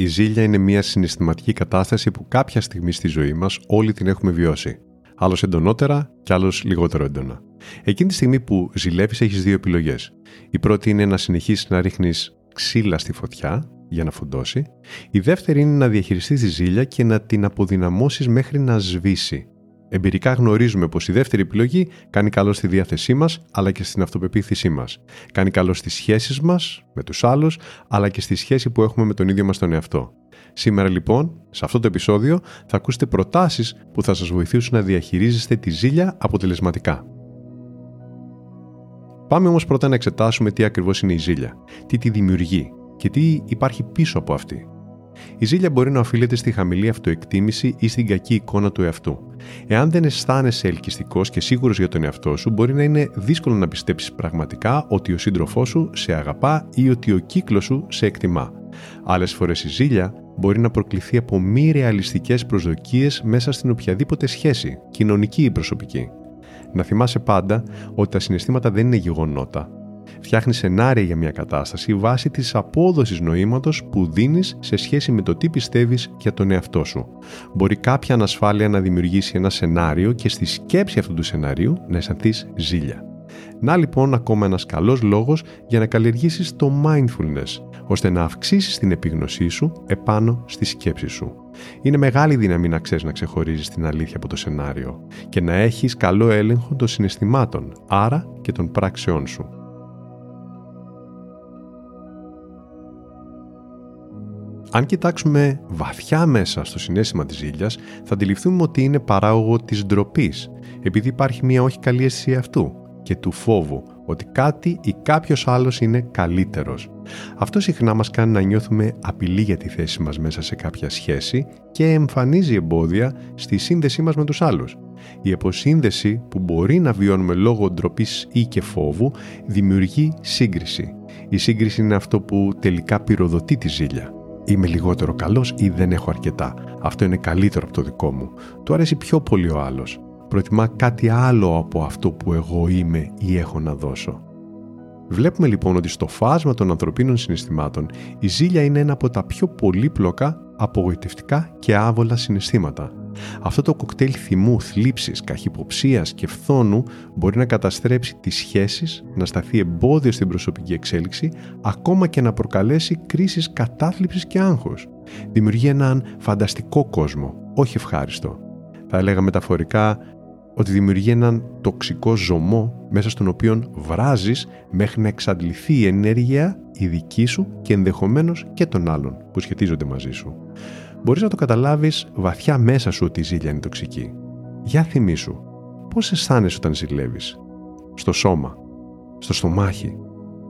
Η ζήλια είναι μια συναισθηματική κατάσταση που κάποια στιγμή στη ζωή μας όλοι την έχουμε βιώσει. Άλλος εντονότερα και άλλος λιγότερο έντονα. Εκείνη τη στιγμή που ζηλεύεις, έχεις δύο επιλογές. Η πρώτη είναι να συνεχίσεις να ρίχνεις ξύλα στη φωτιά για να φουντώσει. Η δεύτερη είναι να διαχειριστείς τη ζήλια και να την αποδυναμώσεις μέχρι να σβήσει. Εμπειρικά γνωρίζουμε πως η δεύτερη επιλογή κάνει καλό στη διάθεσή μας αλλά και στην αυτοπεποίθησή μας. Κάνει καλό στις σχέσεις μας με τους άλλους αλλά και στη σχέση που έχουμε με τον ίδιο μας τον εαυτό. Σήμερα λοιπόν, σε αυτό το επεισόδιο, θα ακούσετε προτάσεις που θα σας βοηθήσουν να διαχειρίζεστε τη ζήλια αποτελεσματικά. Πάμε όμως πρώτα να εξετάσουμε τι ακριβώς είναι η ζήλια, τι τη δημιουργεί και τι υπάρχει πίσω από αυτή. Η ζήλια μπορεί να οφείλεται στη χαμηλή αυτοεκτίμηση ή στην κακή εικόνα του εαυτού. Εάν δεν αισθάνεσαι ελκυστικός και σίγουρος για τον εαυτό σου, μπορεί να είναι δύσκολο να πιστέψεις πραγματικά ότι ο σύντροφός σου σε αγαπά ή ότι ο κύκλος σου σε εκτιμά. Άλλες φορές η ζήλια μπορεί να προκληθεί από μη ρεαλιστικές προσδοκίες μέσα στην οποιαδήποτε σχέση, κοινωνική ή προσωπική. Να θυμάσαι πάντα ότι τα συναισθήματα δεν είναι γεγονότα, φτιάχνει σενάρια για μια κατάσταση βάσει της απόδοσης νοήματος που δίνεις σε σχέση με το τι πιστεύεις για τον εαυτό σου. Μπορεί κάποια ανασφάλεια να δημιουργήσει ένα σενάριο και στη σκέψη αυτού του σενάριου να αισθανθείς ζήλια. Να λοιπόν ακόμα ένας καλός λόγος για να καλλιεργήσεις το mindfulness, ώστε να αυξήσεις την επίγνωσή σου επάνω στη σκέψη σου. Είναι μεγάλη δύναμη να ξέρεις να ξεχωρίζεις την αλήθεια από το σενάριο και να έχεις καλό έλεγχο των συναισθημάτων, άρα και των πράξεών σου. Αν κοιτάξουμε βαθιά μέσα στο συνέστημα της ζήλιας, θα αντιληφθούμε ότι είναι παράγωγο της ντροπής, επειδή υπάρχει μια όχι καλή αίσθηση αυτού και του φόβου ότι κάτι ή κάποιος άλλος είναι καλύτερος. Αυτό συχνά μας κάνει να νιώθουμε απειλή για τη θέση μας μέσα σε κάποια σχέση και εμφανίζει εμπόδια στη σύνδεσή μας με τους άλλους. Η αποσύνδεση που μπορεί να βιώνουμε λόγω ντροπής ή και φόβου δημιουργεί σύγκριση. Η σύγκριση είναι αυτό που τελικά πυροδοτεί τη ζήλια είμαι λιγότερο καλός ή δεν έχω αρκετά. Αυτό είναι καλύτερο από το δικό μου. Του αρέσει πιο πολύ ο άλλος. Προτιμά κάτι άλλο από αυτό που εγώ είμαι ή έχω να δώσω. Βλέπουμε λοιπόν ότι στο φάσμα των ανθρωπίνων συναισθημάτων η ζήλια είναι ένα από τα πιο πολύπλοκα, απογοητευτικά και άβολα συναισθήματα. Αυτό το κοκτέιλ θυμού, θλίψης, καχυποψίας και φθόνου μπορεί να καταστρέψει τις σχέσεις, να σταθεί εμπόδιο στην προσωπική εξέλιξη, ακόμα και να προκαλέσει κρίσεις κατάθλιψης και άγχος. Δημιουργεί έναν φανταστικό κόσμο, όχι ευχάριστο. Θα έλεγα μεταφορικά ότι δημιουργεί έναν τοξικό ζωμό μέσα στον οποίο βράζεις μέχρι να εξαντληθεί η ενέργεια η δική σου και ενδεχομένως και των άλλων που σχετίζονται μαζί σου μπορείς να το καταλάβεις βαθιά μέσα σου ότι η ζήλια είναι τοξική. Για θυμίσου, πώς αισθάνεσαι όταν ζηλεύεις; Στο σώμα, στο στομάχι,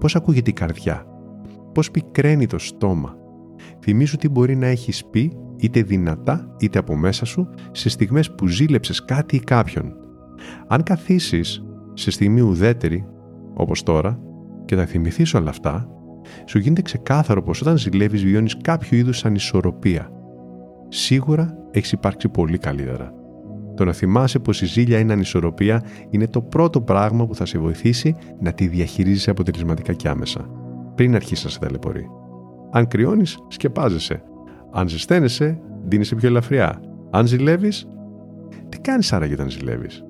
πώς ακούγεται η καρδιά, πώς πικραίνει το στόμα; Θυμήσου τι μπορεί να έχεις πει είτε δυνατά είτε από μέσα σου σε στιγμές που ζήλεψες κάτι ή κάποιον. Αν καθίσεις σε στιγμή ουδέτερη, όπως τώρα, και τα θυμηθείς όλα αυτά, σου γίνεται ξεκάθαρο πως όταν ζηλεύεις βιώνεις κάποιο είδους ανισορροπία σίγουρα έχεις υπάρξει πολύ καλύτερα. Το να θυμάσαι πως η ζήλια είναι ανισορροπία είναι το πρώτο πράγμα που θα σε βοηθήσει να τη διαχειρίζεσαι αποτελεσματικά και άμεσα, πριν αρχίσει να σε ταλαιπωρεί. Αν κρυώνεις, σκεπάζεσαι. Αν ζεσταίνεσαι, ντύνεσαι πιο ελαφριά. Αν ζηλεύεις, τι κάνεις άραγε όταν ζηλεύεις;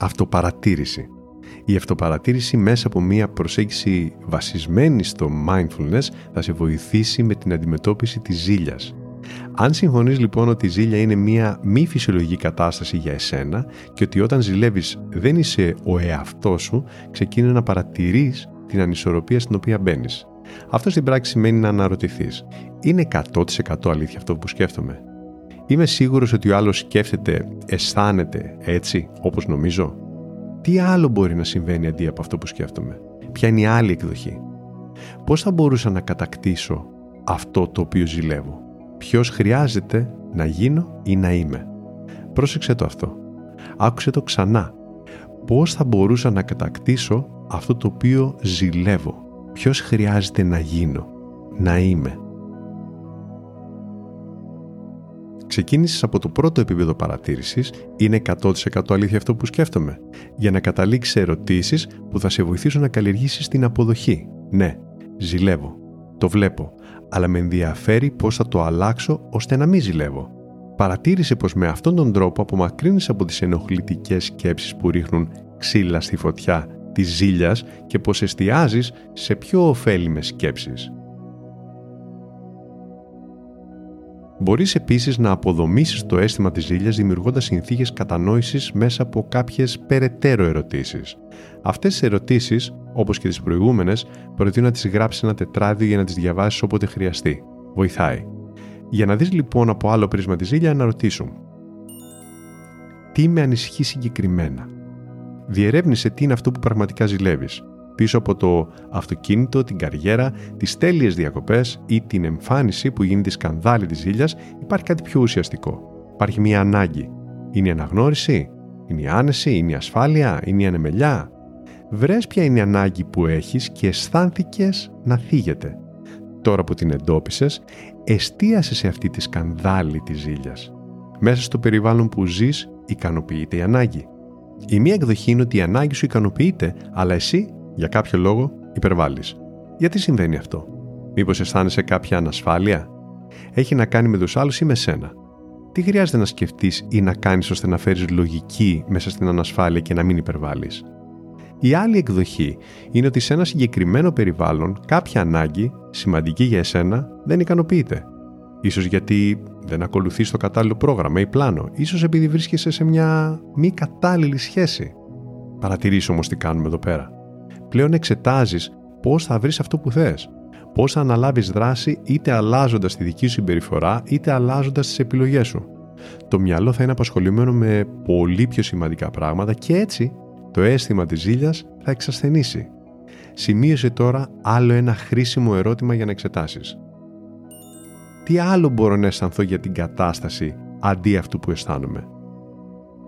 Αυτοπαρατήρηση. Η αυτοπαρατήρηση μέσα από μια προσέγγιση βασισμένη στο mindfulness θα σε βοηθήσει με την αντιμετώπιση της ζήλιας. Αν συμφωνείς λοιπόν ότι η ζήλια είναι μια μη φυσιολογική κατάσταση για εσένα και ότι όταν ζηλεύεις δεν είσαι ο εαυτός σου, ξεκίνησε να παρατηρείς την ανισορροπία στην οποία μπαίνεις. Αυτό στην πράξη σημαίνει να αναρωτηθείς. Είναι 100% αλήθεια αυτό που σκέφτομαι; Είμαι σίγουρος ότι ο άλλος σκέφτεται, αισθάνεται έτσι όπως νομίζω; Τι άλλο μπορεί να συμβαίνει αντί από αυτό που σκέφτομαι; Ποια είναι η άλλη εκδοχή; Πώς θα μπορούσα να κατακτήσω αυτό το οποίο ζηλεύω; Ποιος χρειάζεται να γίνω ή να είμαι; Πρόσεξε το αυτό. Άκουσε το ξανά. Πώς θα μπορούσα να κατακτήσω αυτό το οποίο ζηλεύω; Ποιος χρειάζεται να γίνω, να είμαι; Ξεκίνησες από το πρώτο επίπεδο παρατήρησης, είναι 100% αλήθεια αυτό που σκέφτομαι, για να καταλήξεις σε ερωτήσεις που θα σε βοηθήσουν να καλλιεργήσεις την αποδοχή. Ναι, ζηλεύω, το βλέπω, αλλά με ενδιαφέρει πώς θα το αλλάξω ώστε να μην ζηλεύω. Παρατήρησε πως με αυτόν τον τρόπο απομακρύνεις από τις ενοχλητικές σκέψεις που ρίχνουν ξύλα στη φωτιά της ζήλιας και πως εστιάζεις σε πιο ωφέλιμες σκέψεις. Μπορείς επίσης να αποδομήσεις το αίσθημα της ζήλιας δημιουργώντας συνθήκες κατανόησης μέσα από κάποιες περαιτέρω ερωτήσεις. Αυτές τις ερωτήσεις, όπως και τις προηγούμενες, προτείνω να τις γράψεις ένα τετράδιο για να τις διαβάσεις όποτε χρειαστεί. Βοηθάει. Για να δεις λοιπόν από άλλο πρίσμα τη ζήλια, να ρωτήσω Τι με ανησυχεί συγκεκριμένα; Διερεύνησε τι είναι αυτό που πραγματικά ζηλεύεις. Πίσω από το αυτοκίνητο, την καριέρα, τις τέλειες διακοπές ή την εμφάνιση που γίνεται σκανδάλη της ζήλιας υπάρχει κάτι πιο ουσιαστικό. Υπάρχει μια ανάγκη. Είναι η αναγνώριση, είναι η άνεση, είναι η ασφάλεια, είναι η ανεμελιά; Βρες ποια είναι η ανάγκη που έχεις και αισθάνθηκες να θίγεται. Τώρα που την εντόπισες, εστίασες σε αυτή τη σκανδάλη της ζήλιας. Μέσα στο περιβάλλον που ζεις ικανοποιείται η ανάγκη. Η μία εκδοχή είναι ότι η ανάγκη σου ικανοποιείται, αλλά εσύ για κάποιο λόγο υπερβάλλεις. Γιατί συμβαίνει αυτό; Μήπως αισθάνεσαι κάποια ανασφάλεια; Έχει να κάνει με τους άλλους ή με σένα; Τι χρειάζεται να σκεφτείς ή να κάνεις ώστε να φέρεις λογική μέσα στην ανασφάλεια και να μην υπερβάλλεις; Η άλλη εκδοχή είναι ότι σε ένα συγκεκριμένο περιβάλλον κάποια ανάγκη, σημαντική για εσένα, δεν ικανοποιείται. Ίσως γιατί δεν ακολουθείς το κατάλληλο πρόγραμμα ή πλάνο. Ίσως επειδή βρίσκεσαι σε μια μη κατάλληλη σχέση. Παρατηρήσω όμως τι κάνουμε εδώ πέρα πλέον εξετάζεις πώς θα βρεις αυτό που θες. Πώς θα αναλάβεις δράση είτε αλλάζοντας τη δική σου συμπεριφορά είτε αλλάζοντας τις επιλογές σου. Το μυαλό θα είναι απασχολημένο με πολύ πιο σημαντικά πράγματα και έτσι το αίσθημα της ζήλιας θα εξασθενήσει. Σημείωσε τώρα άλλο ένα χρήσιμο ερώτημα για να εξετάσεις. Τι άλλο μπορώ να αισθανθώ για την κατάσταση αντί αυτού που αισθάνομαι;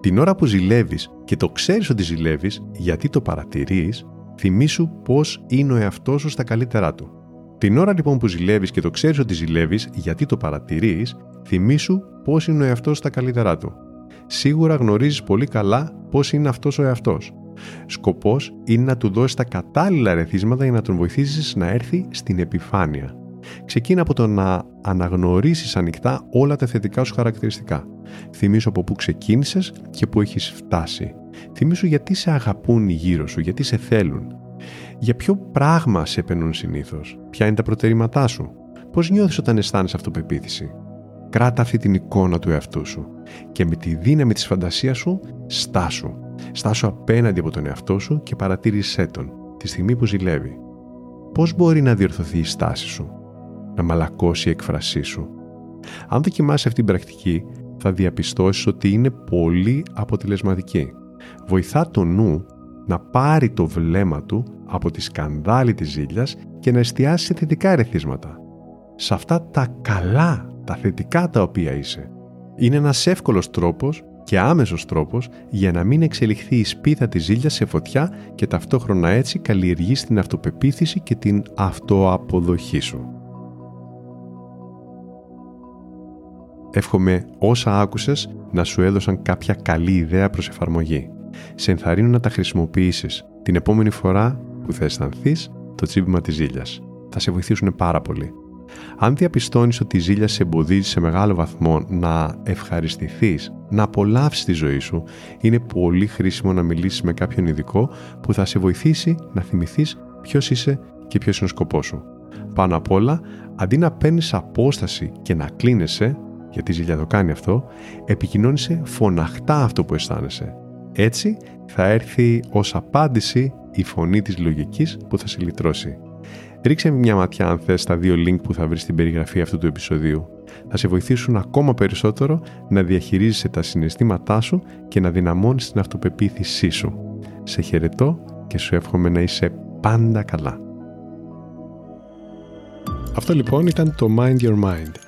Την ώρα που ζηλεύεις και το ξέρεις ότι ζηλεύεις γιατί το παρατηρείς, θυμήσου πώς είναι ο εαυτός σου στα καλύτερά του. Την ώρα λοιπόν που ζηλεύεις και το ξέρεις ότι ζηλεύεις γιατί το παρατηρείς, θυμήσου πώς είναι ο εαυτός στα καλύτερά του. Σίγουρα γνωρίζεις πολύ καλά πώς είναι αυτός ο εαυτός. Σκοπός είναι να του δώσεις τα κατάλληλα ρεθίσματα για να τον βοηθήσεις να έρθει στην επιφάνεια. Ξεκίνα από το να αναγνωρίσεις ανοιχτά όλα τα θετικά σου χαρακτηριστικά. Θυμήσου από πού ξεκίνησες και πού έχεις φτάσει. Θυμήσου γιατί σε αγαπούν γύρω σου, γιατί σε θέλουν. Για ποιο πράγμα σε επενούν συνήθως, ποια είναι τα προτερήματά σου, πώς νιώθεις όταν αισθάνεσαι αυτοπεποίθηση; Κράτα αυτή την εικόνα του εαυτού σου και με τη δύναμη της φαντασίας σου στάσου. Στάσου απέναντι από τον εαυτό σου και παρατήρησέ τον τη στιγμή που ζηλεύει. Πώς μπορεί να διορθωθεί η στάση σου, να μαλακώσει η έκφρασή σου. Αν δοκιμάσεις αυτή την πρακτική, θα διαπιστώσεις ότι είναι πολύ αποτελεσματική βοηθά το νου να πάρει το βλέμμα του από τη σκανδάλη της ζήλιας και να εστιάσει σε θετικά ερεθίσματα. Σε αυτά τα καλά, τα θετικά τα οποία είσαι. Είναι ένας εύκολος τρόπος και άμεσος τρόπος για να μην εξελιχθεί η σπίθα της ζήλιας σε φωτιά και ταυτόχρονα έτσι καλλιεργείς την αυτοπεποίθηση και την αυτοαποδοχή σου. Εύχομαι όσα άκουσες να σου έδωσαν κάποια καλή ιδέα προς εφαρμογή σε ενθαρρύνω να τα χρησιμοποιήσεις την επόμενη φορά που θα αισθανθείς το τσίπημα της ζήλιας. Θα σε βοηθήσουν πάρα πολύ. Αν διαπιστώνεις ότι η ζήλια σε εμποδίζει σε μεγάλο βαθμό να ευχαριστηθείς, να απολαύσεις τη ζωή σου, είναι πολύ χρήσιμο να μιλήσεις με κάποιον ειδικό που θα σε βοηθήσει να θυμηθείς ποιος είσαι και ποιος είναι ο σκοπός σου. Πάνω απ' όλα, αντί να παίρνεις απόσταση και να κλείνεσαι, γιατί η ζήλια το κάνει αυτό, επικοινώνησε φωναχτά αυτό που αισθάνεσαι έτσι θα έρθει ως απάντηση η φωνή της λογικής που θα σε λυτρώσει. Ρίξε μια ματιά αν θες στα δύο link που θα βρεις στην περιγραφή αυτού του επεισοδίου. Θα σε βοηθήσουν ακόμα περισσότερο να διαχειρίζεσαι τα συναισθήματά σου και να δυναμώνεις την αυτοπεποίθησή σου. σε χαιρετώ και σου εύχομαι να είσαι πάντα καλά. Αυτό λοιπόν ήταν το Mind Your Mind.